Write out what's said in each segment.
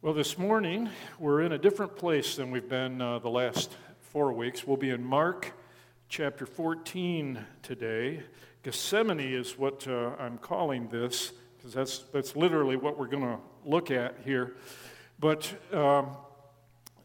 Well, this morning we're in a different place than we've been uh, the last four weeks. We'll be in Mark chapter 14 today. Gethsemane is what uh, I'm calling this, because that's, that's literally what we're going to look at here. But um,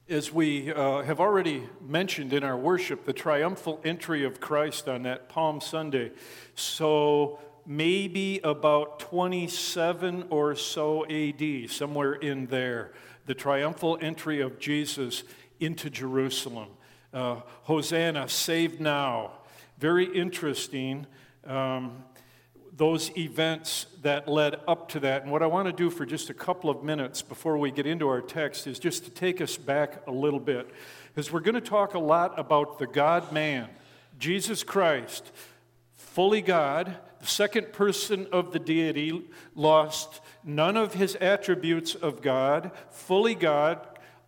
as we uh, have already mentioned in our worship, the triumphal entry of Christ on that Palm Sunday. So maybe about 27 or so AD, somewhere in there, the triumphal entry of Jesus into Jerusalem. Uh, Hosanna, save now. Very interesting. Um, those events that led up to that. And what I want to do for just a couple of minutes before we get into our text is just to take us back a little bit. Because we're going to talk a lot about the God man, Jesus Christ, fully God, the second person of the deity lost none of his attributes of God, fully God,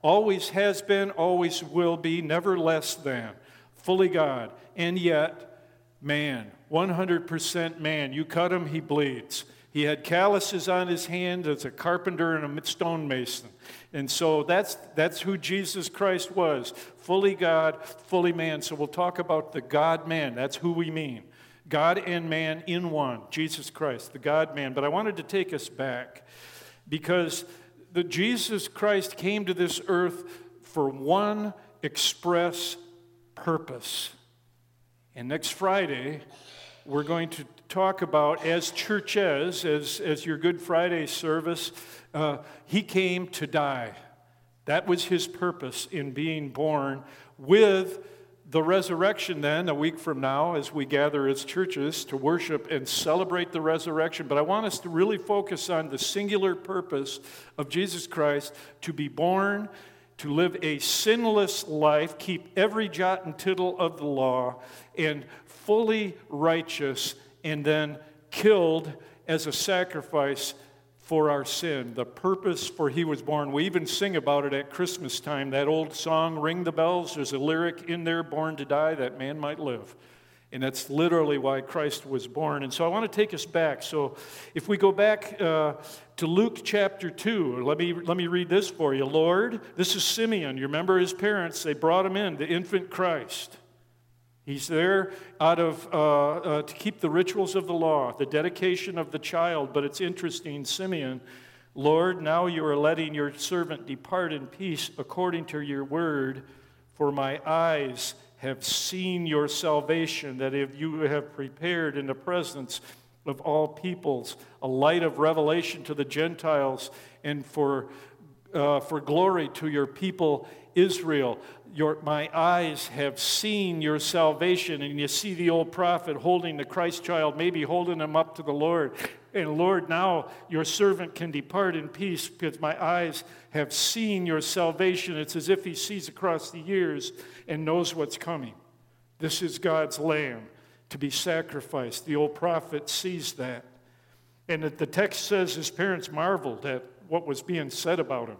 always has been, always will be, never less than, fully God, and yet man, 100% man. You cut him, he bleeds. He had calluses on his hand as a carpenter and a stonemason. And so that's, that's who Jesus Christ was fully God, fully man. So we'll talk about the God man. That's who we mean. God and man in one, Jesus Christ, the God man. But I wanted to take us back because the Jesus Christ came to this earth for one express purpose. And next Friday, we're going to talk about, as churches, as, as your Good Friday service, uh, he came to die. That was his purpose in being born with the resurrection, then, a week from now, as we gather as churches to worship and celebrate the resurrection. But I want us to really focus on the singular purpose of Jesus Christ to be born, to live a sinless life, keep every jot and tittle of the law, and fully righteous, and then killed as a sacrifice for our sin, the purpose for he was born. We even sing about it at Christmas time. That old song, Ring the Bells, there's a lyric in there, Born to Die, that man might live. And that's literally why Christ was born. And so I want to take us back. So if we go back uh, to Luke chapter 2, let me, let me read this for you. Lord, this is Simeon. You remember his parents, they brought him in, the infant Christ. He's there out of uh, uh, to keep the rituals of the law, the dedication of the child. But it's interesting, Simeon, Lord, now you are letting your servant depart in peace according to your word, for my eyes have seen your salvation that if you have prepared in the presence of all peoples, a light of revelation to the Gentiles, and for uh, for glory to your people Israel your, my eyes have seen your salvation. And you see the old prophet holding the Christ child, maybe holding him up to the Lord. And Lord, now your servant can depart in peace because my eyes have seen your salvation. It's as if he sees across the years and knows what's coming. This is God's lamb to be sacrificed. The old prophet sees that. And the text says his parents marveled at what was being said about him.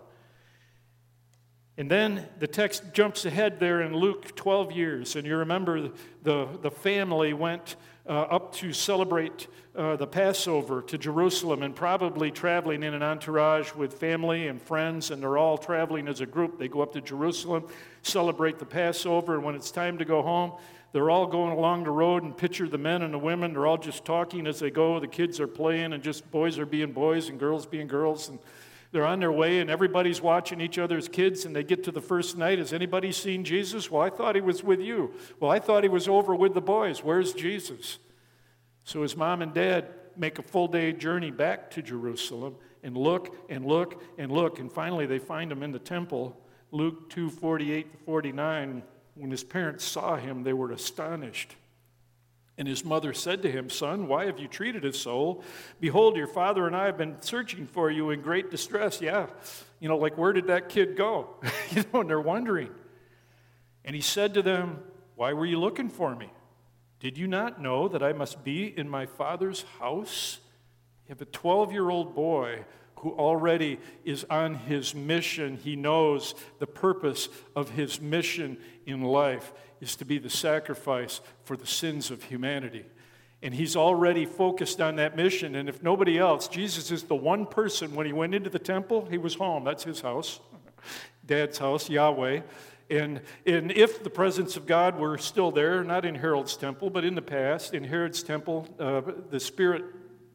And then the text jumps ahead there in Luke 12 years, and you remember the, the family went uh, up to celebrate uh, the Passover to Jerusalem and probably traveling in an entourage with family and friends, and they're all traveling as a group. They go up to Jerusalem, celebrate the Passover, and when it's time to go home, they're all going along the road and picture the men and the women. They're all just talking as they go. The kids are playing, and just boys are being boys and girls being girls. And they're on their way, and everybody's watching each other's kids, and they get to the first night. Has anybody seen Jesus? Well, I thought he was with you. Well, I thought he was over with the boys. Where's Jesus? So his mom and dad make a full day journey back to Jerusalem and look and look and look, and finally they find him in the temple. Luke 2 48 to 49. When his parents saw him, they were astonished. And his mother said to him, Son, why have you treated us so? Behold, your father and I have been searching for you in great distress. Yeah, you know, like where did that kid go? you know, and they're wondering. And he said to them, Why were you looking for me? Did you not know that I must be in my father's house? You have a 12 year old boy who already is on his mission. He knows the purpose of his mission in life is to be the sacrifice for the sins of humanity. And he's already focused on that mission. And if nobody else, Jesus is the one person when he went into the temple, he was home. That's his house, dad's house, Yahweh. And, and if the presence of God were still there, not in Herod's temple, but in the past, in Herod's temple, uh, the Spirit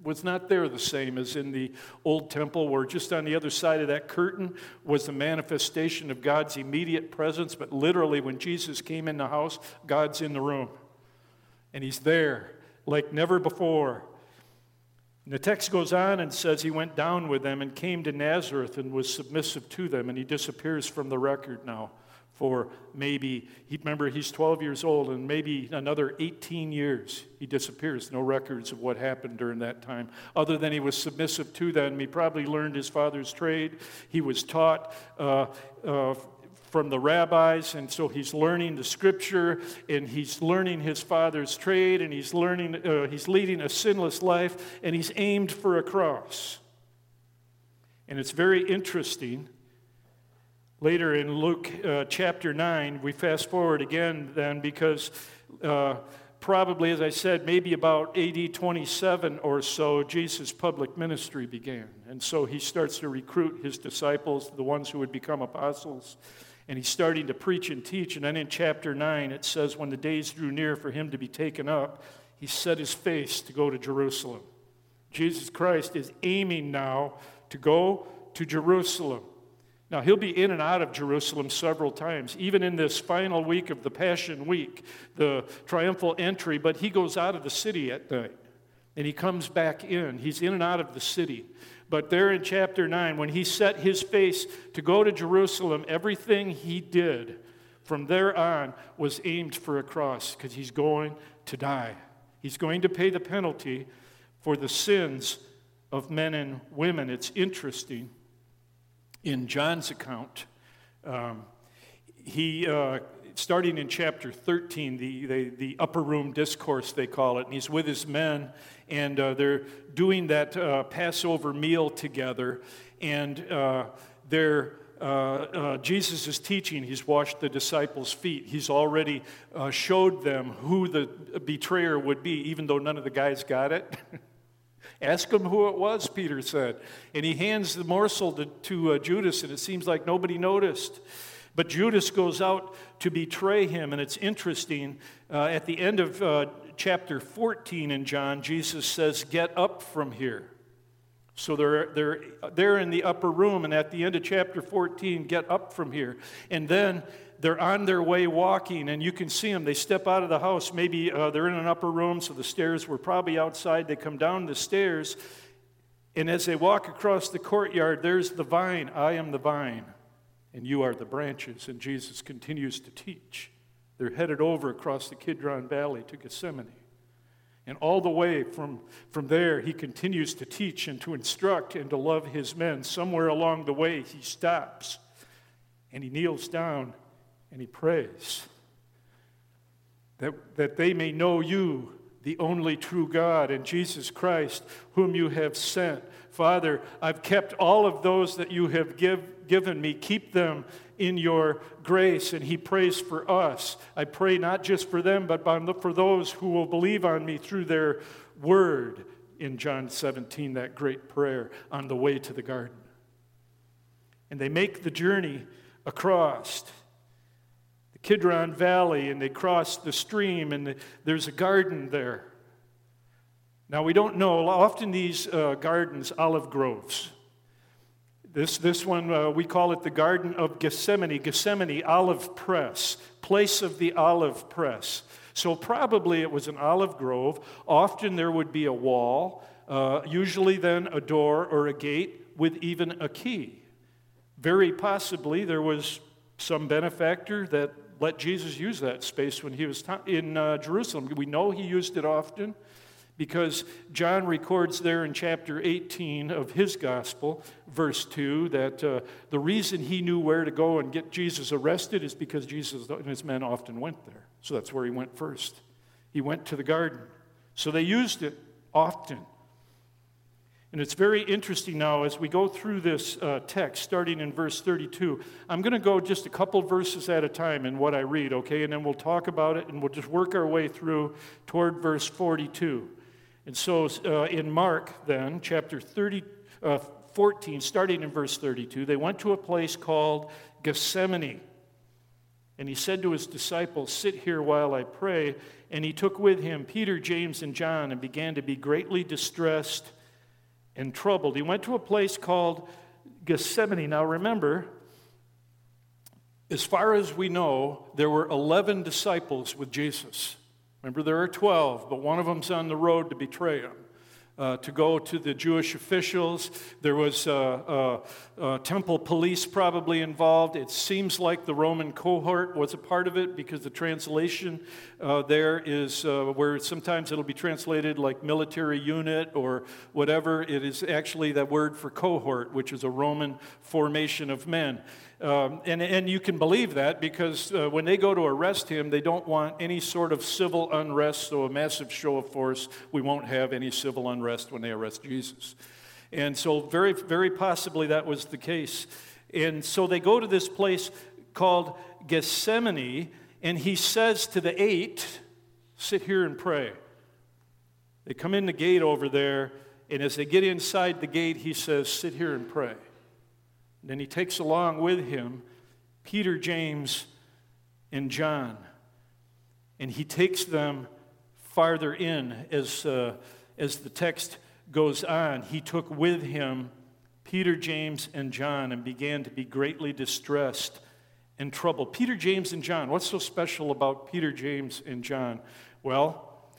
was not there the same as in the old temple, where just on the other side of that curtain was the manifestation of God's immediate presence. But literally, when Jesus came in the house, God's in the room. And He's there like never before. And the text goes on and says he went down with them and came to Nazareth and was submissive to them, and he disappears from the record now for maybe, remember, he's 12 years old, and maybe another 18 years he disappears. No records of what happened during that time, other than he was submissive to them. He probably learned his father's trade. He was taught uh, uh, from the rabbis, and so he's learning the scripture, and he's learning his father's trade, and he's learning, uh, he's leading a sinless life, and he's aimed for a cross. And it's very interesting Later in Luke uh, chapter 9, we fast forward again then because uh, probably, as I said, maybe about AD 27 or so, Jesus' public ministry began. And so he starts to recruit his disciples, the ones who would become apostles. And he's starting to preach and teach. And then in chapter 9, it says, when the days drew near for him to be taken up, he set his face to go to Jerusalem. Jesus Christ is aiming now to go to Jerusalem. Now, he'll be in and out of Jerusalem several times, even in this final week of the Passion Week, the triumphal entry, but he goes out of the city at night and he comes back in. He's in and out of the city. But there in chapter 9, when he set his face to go to Jerusalem, everything he did from there on was aimed for a cross because he's going to die. He's going to pay the penalty for the sins of men and women. It's interesting in John's account, um, he, uh, starting in chapter 13, the, the, the, upper room discourse, they call it, and he's with his men, and uh, they're doing that uh, Passover meal together, and uh, they're uh, uh, Jesus is teaching. He's washed the disciples' feet. He's already showed them who the betrayer would be, even though none of the guys got it. Ask him who it was, Peter said. And he hands the morsel to, to uh, Judas, and it seems like nobody noticed. But Judas goes out to betray him, and it's interesting. Uh, at the end of uh, chapter 14 in John, Jesus says, Get up from here. So they're, they're, they're in the upper room, and at the end of chapter 14, get up from here. And then they're on their way walking, and you can see them. They step out of the house. Maybe uh, they're in an upper room, so the stairs were probably outside. They come down the stairs, and as they walk across the courtyard, there's the vine. I am the vine, and you are the branches. And Jesus continues to teach. They're headed over across the Kidron Valley to Gethsemane. And all the way from, from there, he continues to teach and to instruct and to love his men. Somewhere along the way, he stops and he kneels down and he prays that, that they may know you, the only true God, and Jesus Christ, whom you have sent. Father, I've kept all of those that you have give, given me. Keep them in your grace. And he prays for us. I pray not just for them, but for those who will believe on me through their word in John 17, that great prayer on the way to the garden. And they make the journey across Kidron Valley and they cross the stream and the, there's a garden there. Now, we don't know, often these uh, gardens, olive groves. This, this one, uh, we call it the Garden of Gethsemane, Gethsemane Olive Press, place of the olive press. So, probably it was an olive grove. Often there would be a wall, uh, usually then a door or a gate with even a key. Very possibly there was some benefactor that let Jesus use that space when he was in uh, Jerusalem. We know he used it often because John records there in chapter 18 of his gospel, verse 2, that uh, the reason he knew where to go and get Jesus arrested is because Jesus and his men often went there. So that's where he went first. He went to the garden. So they used it often. And it's very interesting now as we go through this uh, text, starting in verse 32. I'm going to go just a couple verses at a time in what I read, okay? And then we'll talk about it and we'll just work our way through toward verse 42. And so uh, in Mark, then, chapter 30, uh, 14, starting in verse 32, they went to a place called Gethsemane. And he said to his disciples, Sit here while I pray. And he took with him Peter, James, and John and began to be greatly distressed and troubled. He went to a place called Gethsemane. Now remember, as far as we know, there were 11 disciples with Jesus. Remember, there are 12, but one of them's on the road to betray him. Uh, to go to the Jewish officials. There was uh, uh, uh, temple police probably involved. It seems like the Roman cohort was a part of it because the translation uh, there is uh, where sometimes it'll be translated like military unit or whatever. It is actually that word for cohort, which is a Roman formation of men. Um, and, and you can believe that because uh, when they go to arrest him, they don't want any sort of civil unrest, so a massive show of force. We won't have any civil unrest when they arrest Jesus. And so, very, very possibly, that was the case. And so they go to this place called Gethsemane, and he says to the eight, Sit here and pray. They come in the gate over there, and as they get inside the gate, he says, Sit here and pray. Then he takes along with him Peter, James, and John. And he takes them farther in as, uh, as the text goes on. He took with him Peter, James, and John and began to be greatly distressed and troubled. Peter, James, and John. What's so special about Peter, James, and John? Well,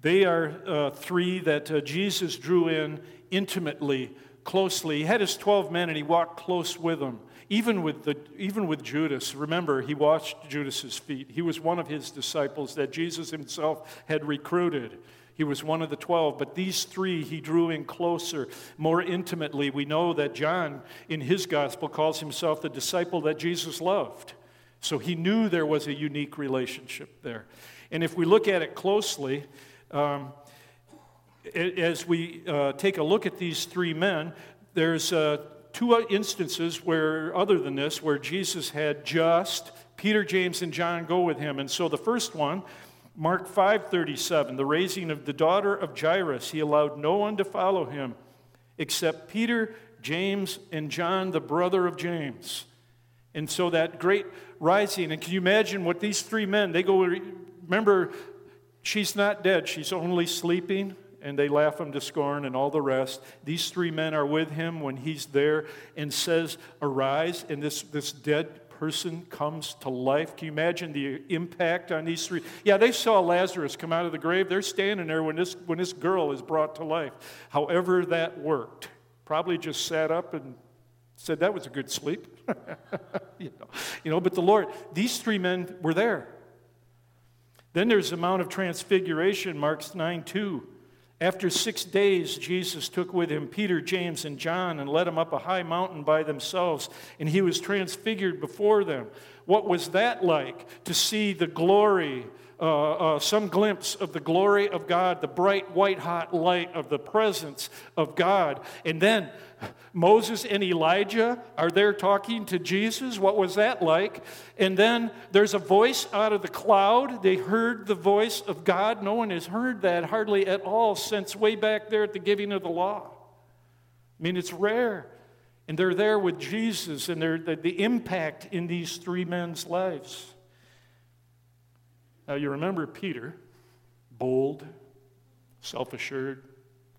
they are uh, three that uh, Jesus drew in intimately closely. He had his 12 men and he walked close with them, even with, the, even with Judas. Remember, he washed Judas's feet. He was one of his disciples that Jesus himself had recruited. He was one of the 12, but these three he drew in closer, more intimately. We know that John, in his gospel, calls himself the disciple that Jesus loved. So he knew there was a unique relationship there. And if we look at it closely, um, as we uh, take a look at these three men, there's uh, two instances where, other than this, where Jesus had just Peter, James, and John go with him. And so the first one, Mark 5:37, the raising of the daughter of Jairus, he allowed no one to follow him except Peter, James, and John, the brother of James. And so that great rising, and can you imagine what these three men, they go, remember, she's not dead, she's only sleeping and they laugh him to scorn and all the rest. These three men are with him when he's there and says, Arise, and this, this dead person comes to life. Can you imagine the impact on these three? Yeah, they saw Lazarus come out of the grave. They're standing there when this, when this girl is brought to life. However, that worked. Probably just sat up and said that was a good sleep. you, know, you know, but the Lord, these three men were there. Then there's the Mount of Transfiguration, Mark's 9 2. After six days, Jesus took with him Peter, James, and John and led them up a high mountain by themselves, and he was transfigured before them. What was that like to see the glory, uh, uh, some glimpse of the glory of God, the bright, white hot light of the presence of God? And then Moses and Elijah are there talking to Jesus. What was that like? And then there's a voice out of the cloud. They heard the voice of God. No one has heard that hardly at all since way back there at the giving of the law. I mean, it's rare. And they're there with Jesus, and the, the impact in these three men's lives. Now, you remember Peter, bold, self assured,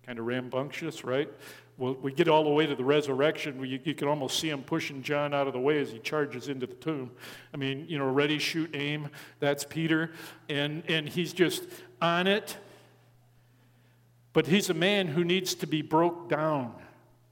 kind of rambunctious, right? Well, we get all the way to the resurrection, you, you can almost see him pushing John out of the way as he charges into the tomb. I mean, you know, ready, shoot, aim. That's Peter. And, and he's just on it. But he's a man who needs to be broke down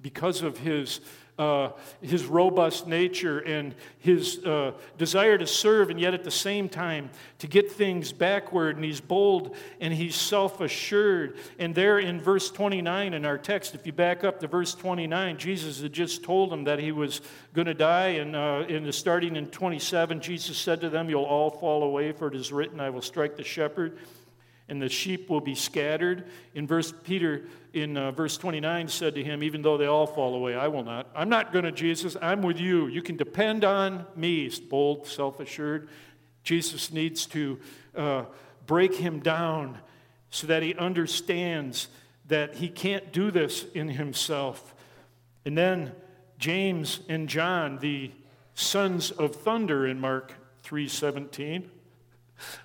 because of his uh, his robust nature and his uh, desire to serve, and yet at the same time to get things backward. And he's bold and he's self assured. And there in verse 29 in our text, if you back up to verse 29, Jesus had just told them that he was going to die. And uh, in the starting in 27, Jesus said to them, You'll all fall away, for it is written, I will strike the shepherd and the sheep will be scattered. In verse Peter in uh, verse 29 said to him, even though they all fall away, I will not. I'm not going to Jesus. I'm with you. You can depend on me. Bold, self-assured. Jesus needs to uh, break him down so that he understands that he can't do this in himself. And then James and John, the sons of thunder in Mark 3:17.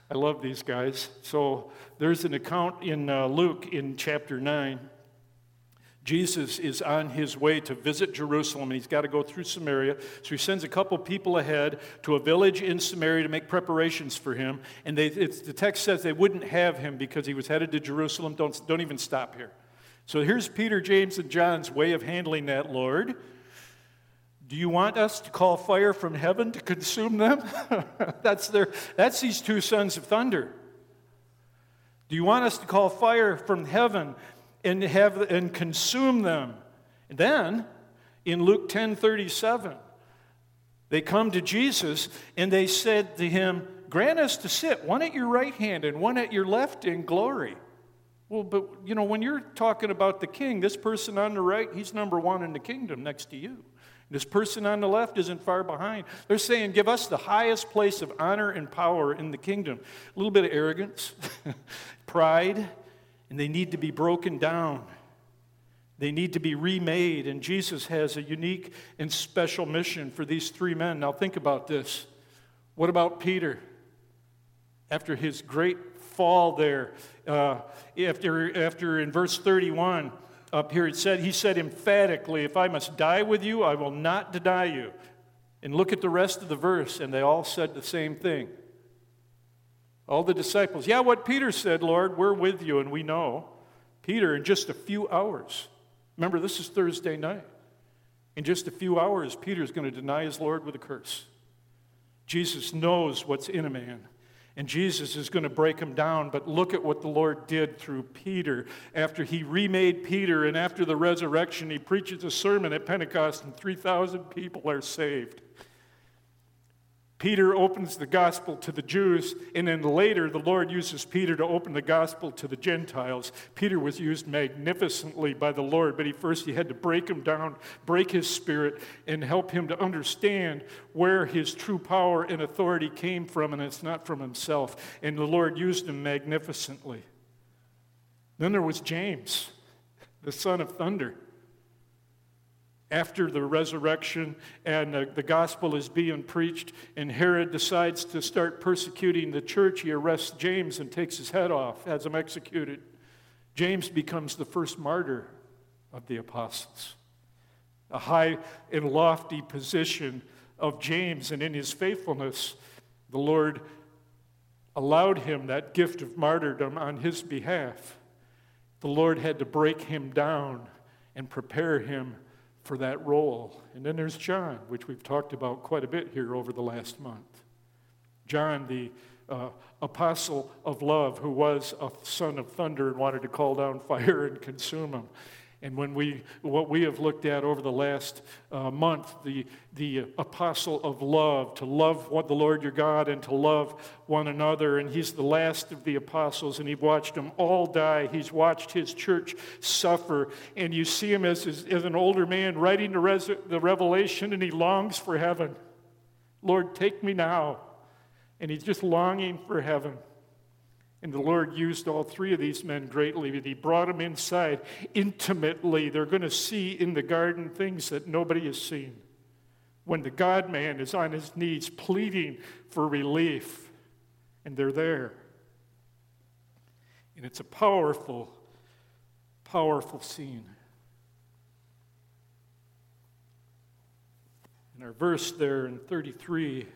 I love these guys. So there's an account in uh, Luke in chapter 9 Jesus is on his way to visit Jerusalem and he's got to go through Samaria. So he sends a couple people ahead to a village in Samaria to make preparations for him. And they, the text says they wouldn't have him because he was headed to Jerusalem. Don't, don't even stop here. So here's Peter, James, and John's way of handling that, Lord. Do you want us to call fire from heaven to consume them? that's, their, that's these two sons of thunder. Do you want us to call fire from heaven and have and consume them. And then in Luke 10 37, they come to Jesus and they said to him, Grant us to sit, one at your right hand and one at your left in glory. Well, but you know, when you're talking about the king, this person on the right, he's number one in the kingdom next to you. This person on the left isn't far behind. They're saying, Give us the highest place of honor and power in the kingdom. A little bit of arrogance, pride, and they need to be broken down. They need to be remade, and Jesus has a unique and special mission for these three men. Now, think about this. What about Peter? After his great fall there, uh, after, after in verse 31, up here it said, he said emphatically, If I must die with you, I will not deny you. And look at the rest of the verse, and they all said the same thing. All the disciples, yeah, what Peter said, Lord, we're with you and we know. Peter, in just a few hours, remember this is Thursday night. In just a few hours, Peter's going to deny his Lord with a curse. Jesus knows what's in a man. And Jesus is going to break him down. But look at what the Lord did through Peter. After he remade Peter and after the resurrection, he preaches a sermon at Pentecost, and 3,000 people are saved. Peter opens the gospel to the Jews, and then later the Lord uses Peter to open the gospel to the Gentiles. Peter was used magnificently by the Lord, but he first he had to break him down, break his spirit, and help him to understand where his true power and authority came from, and it's not from himself. And the Lord used him magnificently. Then there was James, the son of thunder after the resurrection and uh, the gospel is being preached, and Herod decides to start persecuting the church, he arrests James and takes his head off, has him executed. James becomes the first martyr of the apostles. A high and lofty position of James, and in his faithfulness, the Lord allowed him that gift of martyrdom on his behalf. The Lord had to break him down and prepare him for that role. And then there's John, which we've talked about quite a bit here over the last month. John, the uh, apostle of love, who was a son of thunder and wanted to call down fire and consume them. And when we, what we have looked at over the last uh, month, the, the apostle of love, to love what the Lord your God and to love one another. And he's the last of the apostles, and he's watched them all die. He's watched his church suffer. And you see him as, as, as an older man writing the, res- the revelation, and he longs for heaven. Lord, take me now. And he's just longing for heaven. And the Lord used all three of these men greatly, He brought them inside intimately. They're going to see in the garden things that nobody has seen. When the God man is on his knees pleading for relief, and they're there. And it's a powerful, powerful scene. And our verse there in 33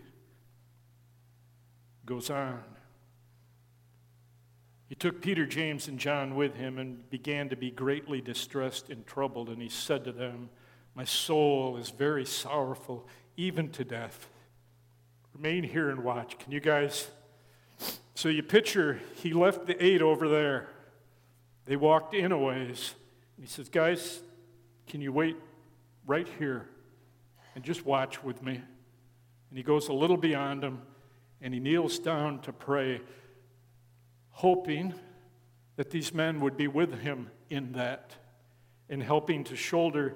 goes on. Took Peter, James, and John with him and began to be greatly distressed and troubled. And he said to them, My soul is very sorrowful, even to death. Remain here and watch. Can you guys? So you picture, he left the eight over there. They walked in a ways. And he says, Guys, can you wait right here and just watch with me? And he goes a little beyond them and he kneels down to pray hoping that these men would be with him in that, in helping to shoulder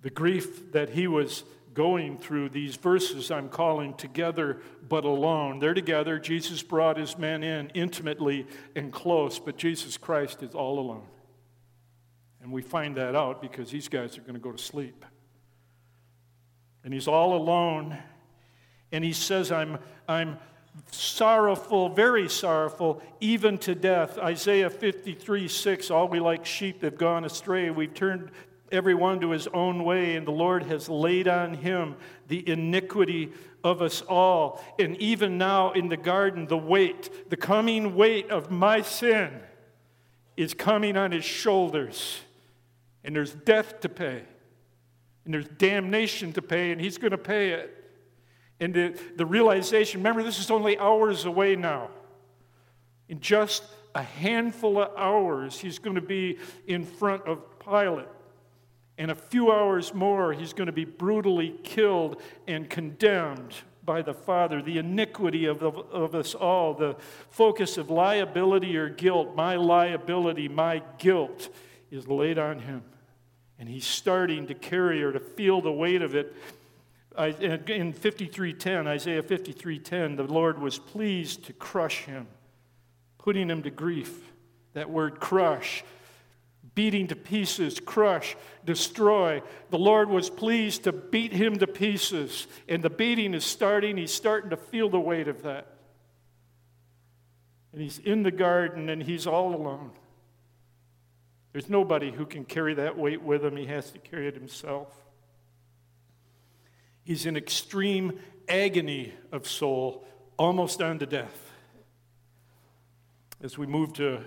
the grief that he was going through these verses I'm calling Together but Alone. They're together. Jesus brought his men in intimately and close, but Jesus Christ is all alone. And we find that out because these guys are going to go to sleep. And he's all alone. And he says, I'm, I'm sorrowful, very sorrowful, even to death. Isaiah 53 6, all we like sheep have gone astray. We've turned everyone to his own way, and the Lord has laid on him the iniquity of us all. And even now in the garden, the weight, the coming weight of my sin is coming on his shoulders. And there's death to pay, and there's damnation to pay, and he's going to pay it. And the, the realization remember, this is only hours away now. In just a handful of hours, he's going to be in front of Pilate. In a few hours more, he's going to be brutally killed and condemned by the Father. The iniquity of, of, us all, the focus of liability or guilt, my liability, my guilt, is laid on him. And he's starting to carry or to feel the weight of it. I, uh, in 53:10, Isaiah 53:10, the Lord was pleased to crush him, putting him to grief. That word crush beating to pieces, crush, destroy. The Lord was pleased to beat him to pieces, and the beating is starting. He's starting to feel the weight of that. And he's in the garden and he's all alone. There's nobody who can carry that weight with him, he has to carry it himself. He's in extreme agony of soul, almost unto death. As we move to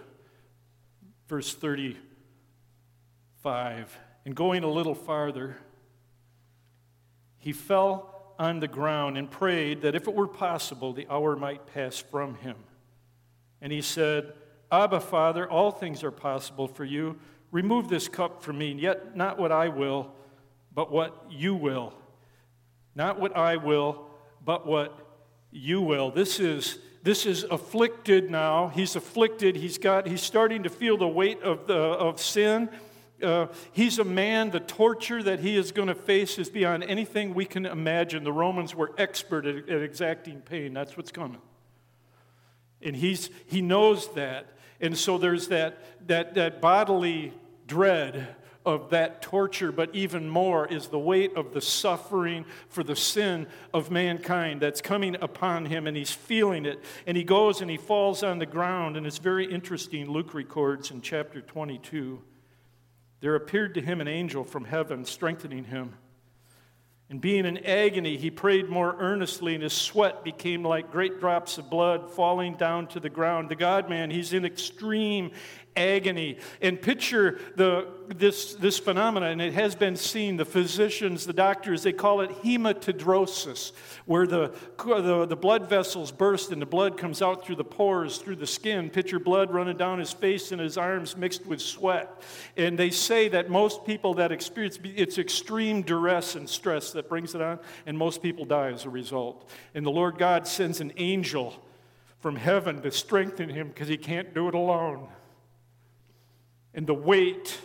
verse 35, And going a little farther, he fell on the ground and prayed that if it were possible, the hour might pass from him. And he said, Abba, Father, all things are possible for you. Remove this cup from me, yet not what I will, but what you will. Not what I will, but what you will. This is this is afflicted now. He's afflicted. He's got he's starting to feel the weight of the of sin uh, he's a man, the torture that he is going to face is beyond anything we can imagine. The Romans were expert at, at exacting pain. That's what's coming. And he's, he knows that. And so there's that, that, that bodily dread of that torture, but even more is the weight of the suffering for the sin of mankind that's coming upon him, and he's feeling it. And he goes and he falls on the ground, and it's very interesting. Luke records in chapter 22 there appeared to him an angel from heaven, strengthening him. And being in agony, he prayed more earnestly, and his sweat became like great drops of blood falling down to the ground. The God man, he's in extreme agony. And picture the, this, this phenomenon, and it has been seen. The physicians, the doctors, they call it hematidrosis, where the, the, the blood vessels burst and the blood comes out through the pores, through the skin. Picture blood running down his face and his arms mixed with sweat. And they say that most people that experience it's extreme duress and stress that brings it on, and most people die as a result. And the Lord God sends an angel from heaven to strengthen him because he can't do it alone and the weight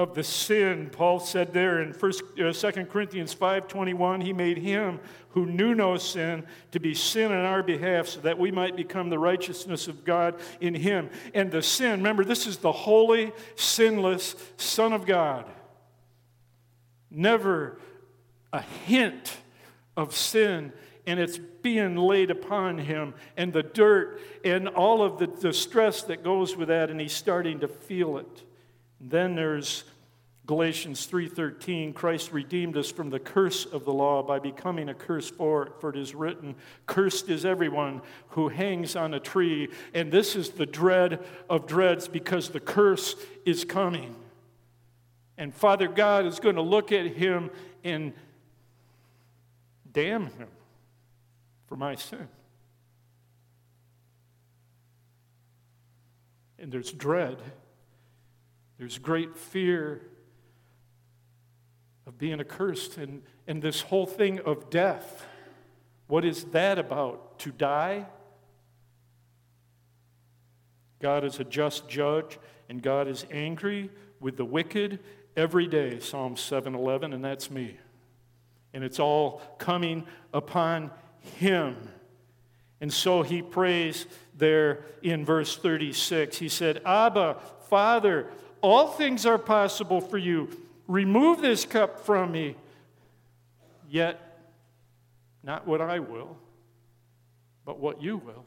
of the sin. Paul said there in 1 uh, 2 corinthians 5.21 he made him who knew no sin to be sin on our behalf so that we might become the righteousness of god in him. And the sin remember this is the holy sinless son of god. Never a hint of sin and it's being laid upon him and the dirt and all of the, the stress that goes with that and he's starting to feel it. And then there's galatians 3.13 christ redeemed us from the curse of the law by becoming a curse for it for it is written cursed is everyone who hangs on a tree and this is the dread of dreads because the curse is coming. And father god is going to look at him and damn him for my sin. And there's dread, there's great fear of being accursed, and, and this whole thing of death. What is that about? To die? God is a just judge, and God is angry with the wicked every day, Psalm 7:11, and that's me. And it's all coming upon him. And so he prays there in verse 36. He said, Abba, Father, all things are possible for you. Remove this cup from me. Yet, not what I will, but what you will.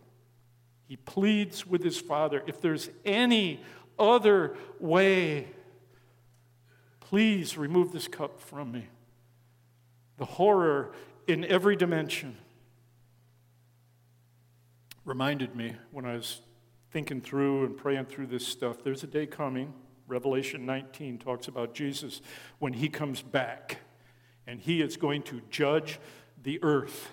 He pleads with his Father if there's any other way, please remove this cup from me. The horror in every dimension reminded me when I was thinking through and praying through this stuff. There's a day coming, Revelation 19 talks about Jesus when he comes back and he is going to judge the earth.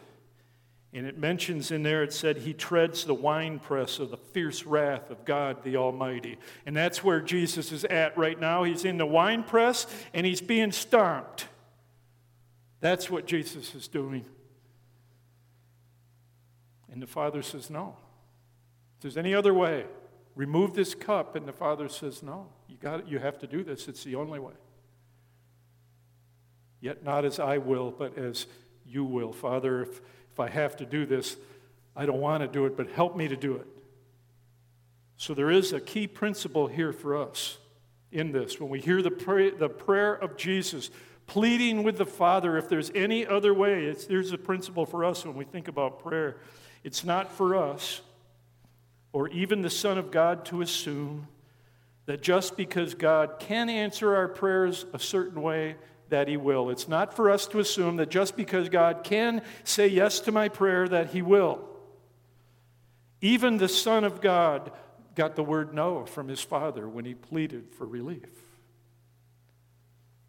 And it mentions in there, it said, He treads the winepress of the fierce wrath of God the Almighty. And that's where Jesus is at right now. He's in the winepress and he's being stomped. That's what Jesus is doing. And the Father says, No. If there's any other way, remove this cup. And the Father says, No, you, got it. you have to do this. It's the only way. Yet not as I will, but as you will. Father, if, if I have to do this, I don't want to do it, but help me to do it. So there is a key principle here for us in this. When we hear the, pray, the prayer of Jesus, pleading with the Father, if there's any other way, there's a principle for us when we think about prayer. It's not for us or even the Son of God to assume that just because God can answer our prayers a certain way, that He will. It's not for us to assume that just because God can say yes to my prayer, that He will. Even the Son of God got the word no from His Father when He pleaded for relief.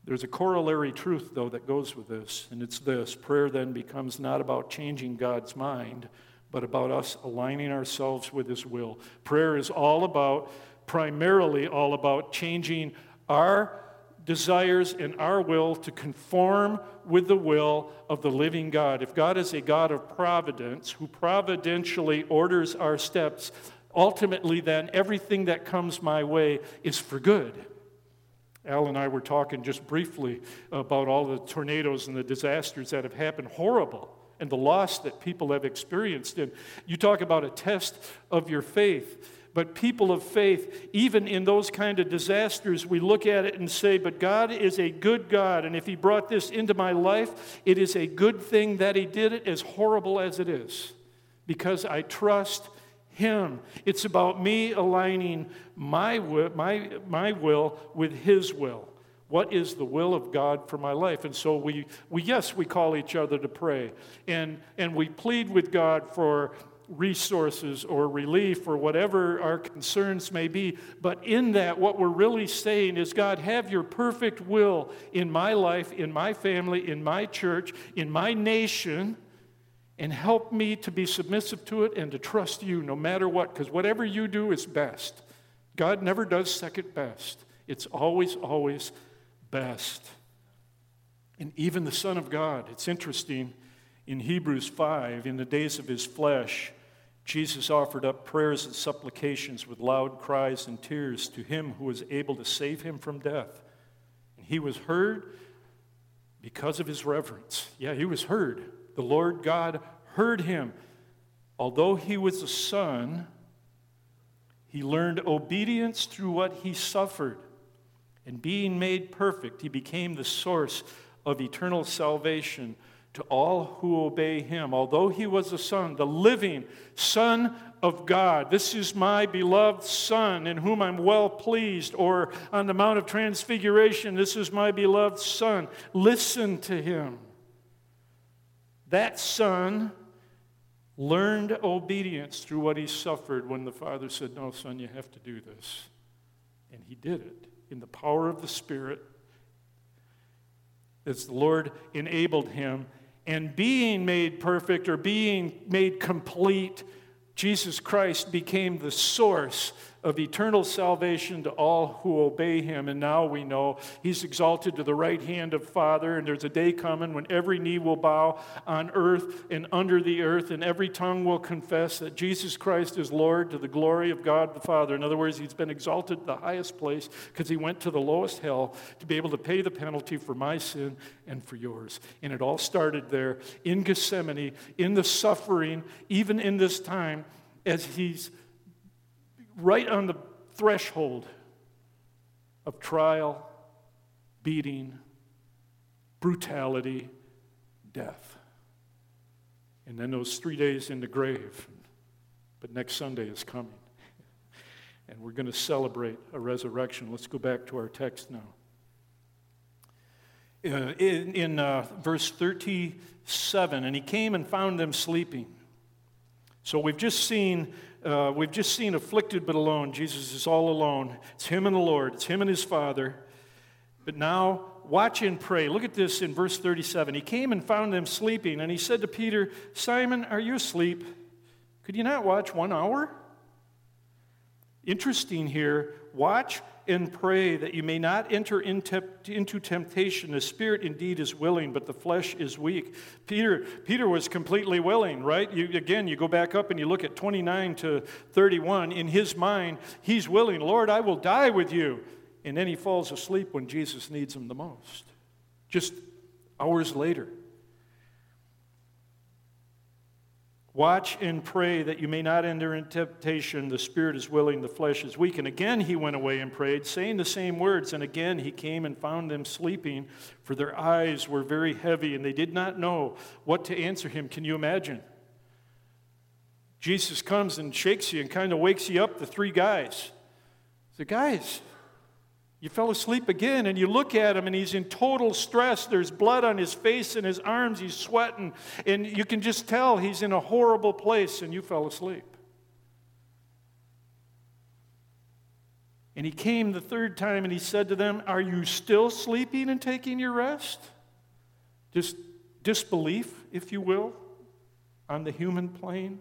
There's a corollary truth, though, that goes with this, and it's this prayer then becomes not about changing God's mind but about us aligning ourselves with His will. Prayer is all about, primarily all about changing our desires and our will to conform with the will of the living God. If God is a God of providence who providentially orders our steps, ultimately, then everything that comes my way is for good. Al and I were talking just briefly about all the tornadoes and the disasters that have happened. Horrible and the loss that people have experienced. And you talk about a test of your faith. But people of faith, even in those kind of disasters, we look at it and say, But God is a good God. And if He brought this into my life, it is a good thing that He did it, as horrible as it is, because I trust Him. It's about me aligning my, my, my will with His will. What is the will of God for my life? And so we, we yes, we call each other to pray. And, and we plead with God for resources or relief or whatever our concerns may be. But in that, what we're really saying is, God, have your perfect will in my life, in my family, in my church, in my nation, and help me to be submissive to it and to trust you no matter what, because whatever you do is best. God never does second best, it's always, always best. And even the Son of God, it's interesting, in Hebrews 5, in the days of his flesh, Jesus offered up prayers and supplications with loud cries and tears to him who was able to save him from death. And he was heard because of his reverence. Yeah, he was heard. The Lord God heard him. Although he was a son, he learned obedience through what he suffered. And being made perfect, he became the source of eternal salvation to all who obey him. Although he was a son, the living Son of God, this is my beloved Son in whom I'm well pleased. Or on the Mount of Transfiguration, this is my beloved Son. Listen to him. That Son learned obedience through what he suffered when the Father said, No, son, you have to do this. And he did it in the power of the Spirit as the Lord enabled him. And being made perfect or being made complete, Jesus Christ became the source of eternal salvation to all who obey him. And now we know he's exalted to the right hand of Father, and there's a day coming when every knee will bow on earth and under the earth, and every tongue will confess that Jesus Christ is Lord to the glory of God the Father. In other words, he's been exalted to the highest place because he went to the lowest hell to be able to pay the penalty for my sin and for yours. And it all started there in Gethsemane, in the suffering, even in this time as he's right on the threshold of trial, beating, brutality, death. And then those three days in the grave. But next Sunday is coming. And we're going to celebrate a resurrection. Let's go back to our text now. Uh, in, in uh, verse 37, and he came and found them sleeping. So we've just seen uh, we've just seen afflicted but alone. Jesus is all alone. It's him and the Lord. It's him and his Father. But now watch and pray. Look at this in verse 37. He came and found them sleeping, and he said to Peter, Simon, are you asleep? Could you not watch one hour? Interesting here. Watch and pray that you may not enter into temptation. The spirit indeed is willing, but the flesh is weak. Peter, Peter was completely willing, right? You, again, you go back up and you look at 29 to 31. In his mind, he's willing. Lord, I will die with you. And then he falls asleep when Jesus needs him the most. Just hours later. Watch and pray that you may not enter into temptation. The spirit is willing, the flesh is weak. And again he went away and prayed, saying the same words. And again he came and found them sleeping, for their eyes were very heavy, and they did not know what to answer him. Can you imagine? Jesus comes and shakes you and kind of wakes you up, the three guys. The guys, you fell asleep again, and you look at him, and he's in total stress. There's blood on his face and his arms. He's sweating, and you can just tell he's in a horrible place, and you fell asleep. And he came the third time, and he said to them, Are you still sleeping and taking your rest? Just disbelief, if you will, on the human plane.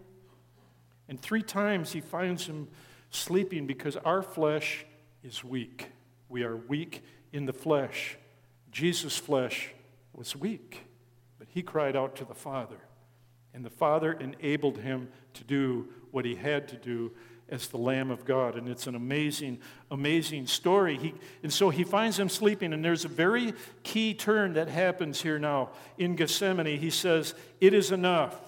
And three times he finds him sleeping because our flesh is weak. We are weak in the flesh. Jesus' flesh was weak, but he cried out to the Father. And the Father enabled him to do what he had to do as the Lamb of God. And it's an amazing, amazing story. He, and so he finds him sleeping, and there's a very key turn that happens here now in Gethsemane. He says, It is enough.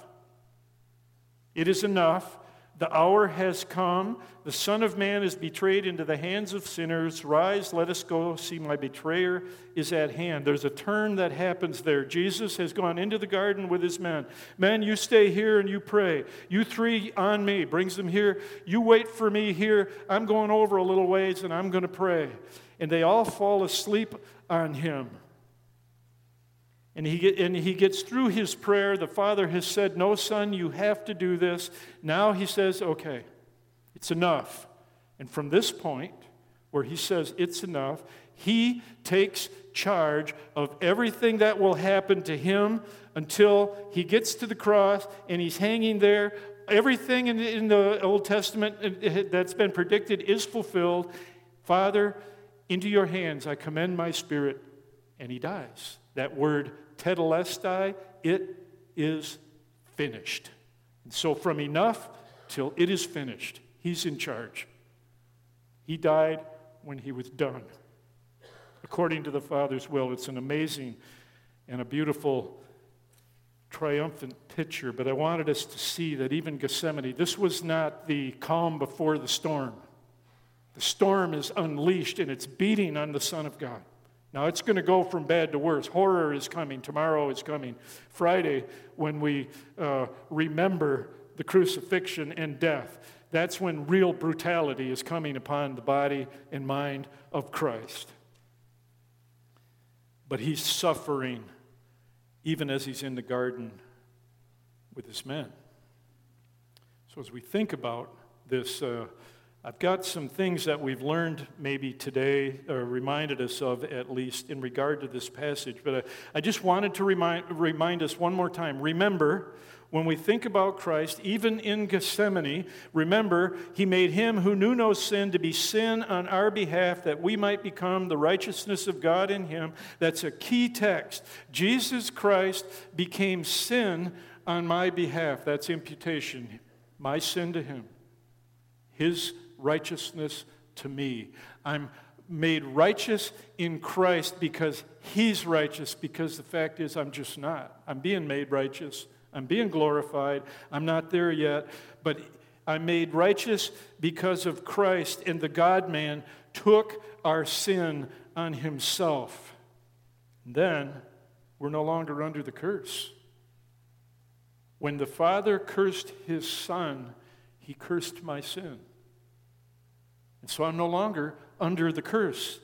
It is enough. The hour has come. The Son of Man is betrayed into the hands of sinners. Rise, let us go. See, my betrayer is at hand. There's a turn that happens there. Jesus has gone into the garden with his men. Men, you stay here and you pray. You three on me. Brings them here. You wait for me here. I'm going over a little ways and I'm going to pray. And they all fall asleep on him. And he, get, and he gets through his prayer. The father has said, No, son, you have to do this. Now he says, Okay, it's enough. And from this point, where he says it's enough, he takes charge of everything that will happen to him until he gets to the cross and he's hanging there. Everything in the, in the Old Testament uh, uh, that's been predicted is fulfilled. Father, into your hands I commend my spirit. And he dies. That word tetelestai, it is finished. And so from enough till it is finished, he's in charge. He died when he was done. According to the Father's will, it's an amazing and a beautiful, triumphant picture. But I wanted us to see that even Gethsemane, this was not the calm before the storm. The storm is unleashed and it's beating on the Son of God. Now it's going to go from bad to worse. Horror is coming. Tomorrow is coming. Friday, when we uh, remember the crucifixion and death, that's when real brutality is coming upon the body and mind of Christ. But he's suffering even as he's in the garden with his men. So as we think about this, uh, I've got some things that we've learned maybe today, or reminded us of at least, in regard to this passage. But I, I just wanted to remind, remind us one more time. Remember, when we think about Christ, even in Gethsemane, remember, he made him who knew no sin to be sin on our behalf that we might become the righteousness of God in him. That's a key text. Jesus Christ became sin on my behalf. That's imputation. My sin to him. His righteousness to me. I'm made righteous in Christ because He's righteous, because the fact is, I'm just not. I'm being made righteous. I'm being glorified. I'm not there yet, but I'm made righteous because of Christ, and the God man took our sin on Himself. Then we're no longer under the curse. When the Father cursed His Son, He cursed my sin. And so I'm no longer under the curse.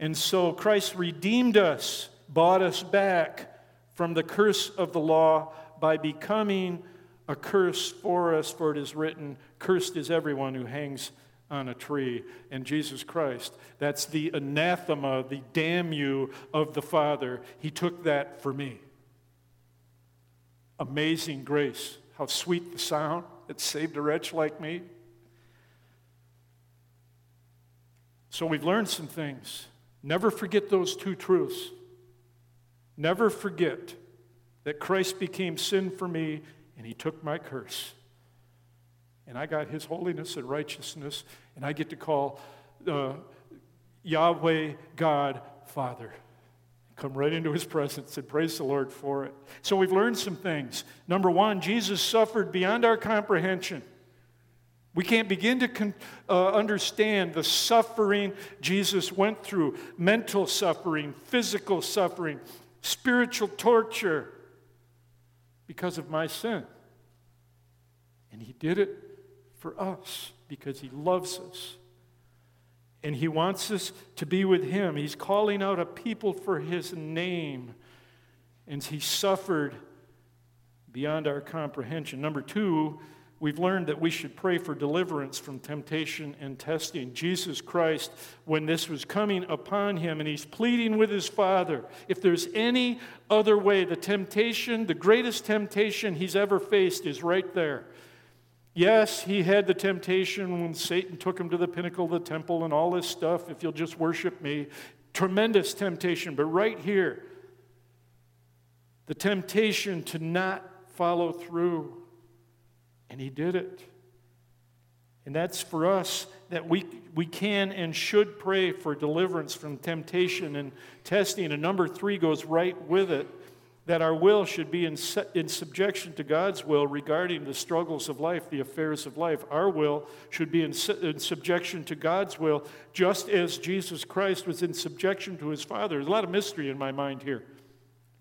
And so Christ redeemed us, bought us back from the curse of the law by becoming a curse for us, for it is written, Cursed is everyone who hangs on a tree. And Jesus Christ, that's the anathema, the damn you of the Father. He took that for me. Amazing grace. How sweet the sound that saved a wretch like me. So we've learned some things. Never forget those two truths. Never forget that Christ became sin for me and he took my curse. And I got his holiness and righteousness, and I get to call uh, Yahweh God Father. Come right into his presence and praise the Lord for it. So we've learned some things. Number one, Jesus suffered beyond our comprehension. We can't begin to con- uh, understand the suffering Jesus went through mental suffering, physical suffering, spiritual torture because of my sin. And He did it for us because He loves us. And He wants us to be with Him. He's calling out a people for His name. And He suffered beyond our comprehension. Number two, we've learned that we should pray for deliverance from temptation and testing. Jesus Christ, when this was coming upon him, and he's pleading with his Father, if there's any other way, the temptation, the greatest temptation he's ever faced is right there. Yes, he had the temptation when Satan took him to the pinnacle of the temple and all this stuff, if you'll just worship me. Tremendous temptation, but right here, the temptation to not follow through and he did it. And that's for us that we, we can and should pray for deliverance from temptation and testing. And number three goes right with it that our will should be in, in subjection to God's will regarding the struggles of life, the affairs of life. Our will should be in, in subjection to God's will, just as Jesus Christ was in subjection to his Father. There's a lot of mystery in my mind here.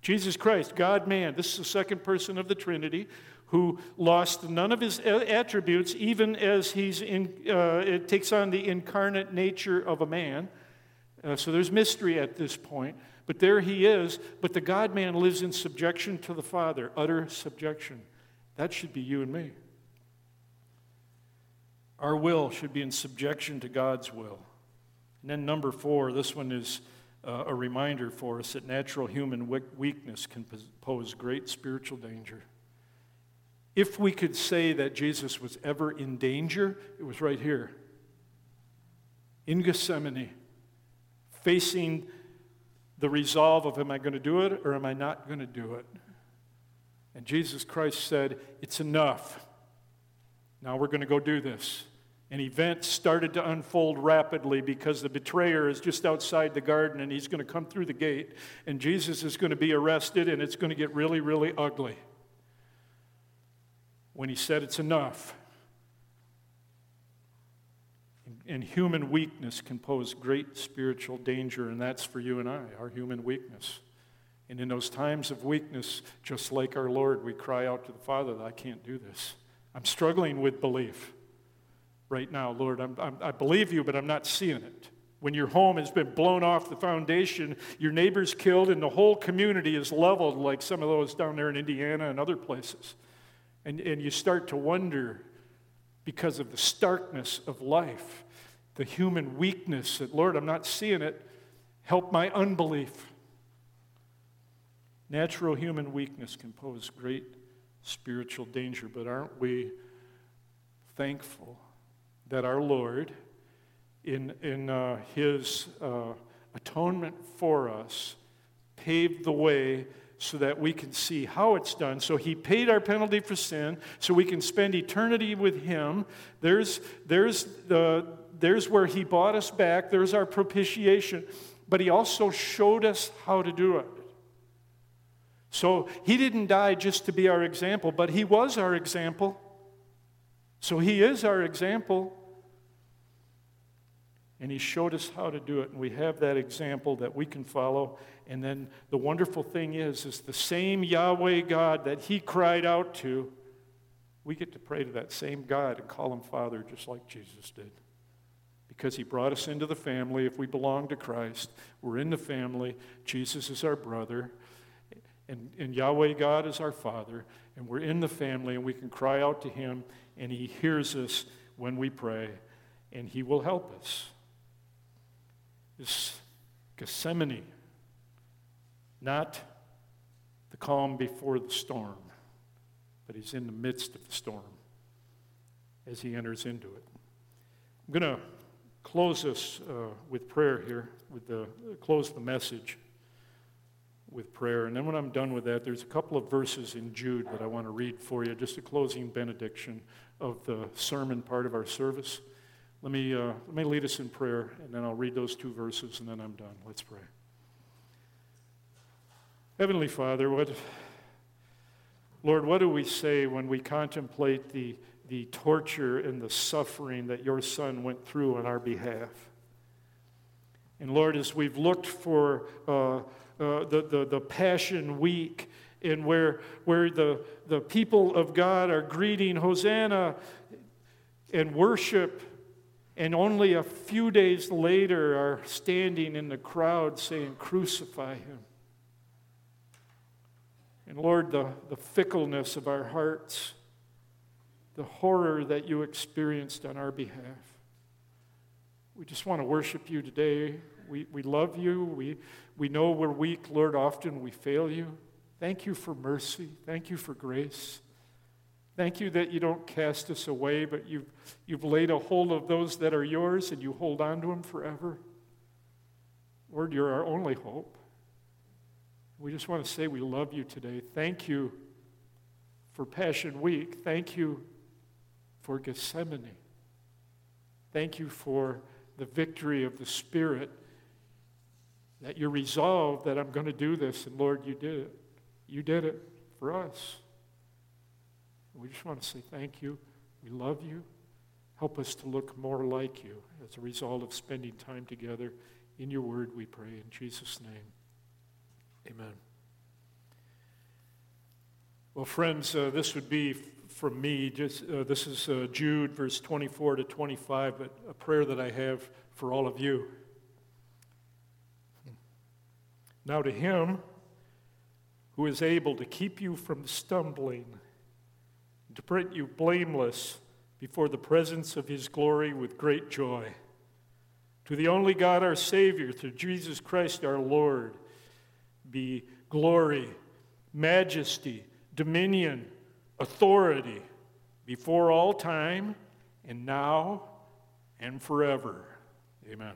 Jesus Christ, God man, this is the second person of the Trinity who lost none of his attributes, even as he's in, uh, it takes on the incarnate nature of a man. Uh, so there's mystery at this point. But there he is. But the God man lives in subjection to the Father, utter subjection. That should be you and me. Our will should be in subjection to God's will. And then, number four, this one is uh, a reminder for us that natural human weakness can pose great spiritual danger. If we could say that Jesus was ever in danger, it was right here in Gethsemane, facing the resolve of, Am I going to do it or am I not going to do it? And Jesus Christ said, It's enough. Now we're going to go do this. And events started to unfold rapidly because the betrayer is just outside the garden and he's going to come through the gate. And Jesus is going to be arrested and it's going to get really, really ugly when he said it's enough. And human weakness can pose great spiritual danger, and that's for you and I, our human weakness. And in those times of weakness, just like our Lord, we cry out to the Father I can't do this. I'm struggling with belief right now, Lord. I'm, I'm, i believe you, but I'm not seeing it. When your home has been blown off the foundation, your neighbor's killed, and the whole community is leveled, like some of those down there in Indiana and other places. And, and you start to wonder because of the starkness of life, the human weakness that, Lord, I'm not seeing it. Help my unbelief. Natural human weakness can pose great spiritual danger, but aren't we thankful that our Lord, in, in uh, his uh, atonement for us, paved the way so that we can see how it's done. So he paid our penalty for sin so we can spend eternity with him. There's, there's, the, there's where he bought us back, there's our propitiation, but he also showed us how to do it. So he didn't die just to be our example, but he was our example. So he is our example. And he showed us how to do it. And we have that example that we can follow. And then the wonderful thing is, is the same Yahweh God that he cried out to, we get to pray to that same God and call him Father just like Jesus did. Because he brought us into the family. If we belong to Christ, we're in the family. Jesus is our brother. And, and Yahweh God is our Father. And we're in the family, and we can cry out to him, and he hears us when we pray, and he will help us. This Gethsemane not the calm before the storm, but he's in the midst of the storm as he enters into it. I'm going to close this uh, with prayer here, with the, close the message with prayer. And then when I'm done with that, there's a couple of verses in Jude that I want to read for you, just a closing benediction of the sermon part of our service. Let me, uh, let me lead us in prayer, and then I'll read those two verses, and then I'm done. Let's pray. Heavenly Father, what, Lord, what do we say when we contemplate the, the torture and the suffering that your Son went through on our behalf? And Lord, as we've looked for uh, uh, the, the, the Passion Week, and where, where the, the people of God are greeting Hosanna and worship, and only a few days later are standing in the crowd saying, Crucify him. And Lord, the, the fickleness of our hearts, the horror that you experienced on our behalf. We just want to worship you today. We, we love you. We, we know we're weak, Lord. Often we fail you. Thank you for mercy. Thank you for grace. Thank you that you don't cast us away, but you've, you've laid a hold of those that are yours and you hold on to them forever. Lord, you're our only hope. We just want to say we love you today. Thank you for Passion Week. Thank you for Gethsemane. Thank you for the victory of the Spirit that you're resolved that I'm going to do this. And Lord, you did it. You did it for us. We just want to say thank you. We love you. Help us to look more like you as a result of spending time together. In your word, we pray. In Jesus' name. Amen. Well, friends, uh, this would be from me. Just uh, this is uh, Jude, verse 24 to 25, but a prayer that I have for all of you. Now, to him who is able to keep you from stumbling, to print you blameless before the presence of his glory with great joy. To the only God, our Savior, through Jesus Christ our Lord be glory, majesty, dominion, authority before all time and now and forever. Amen.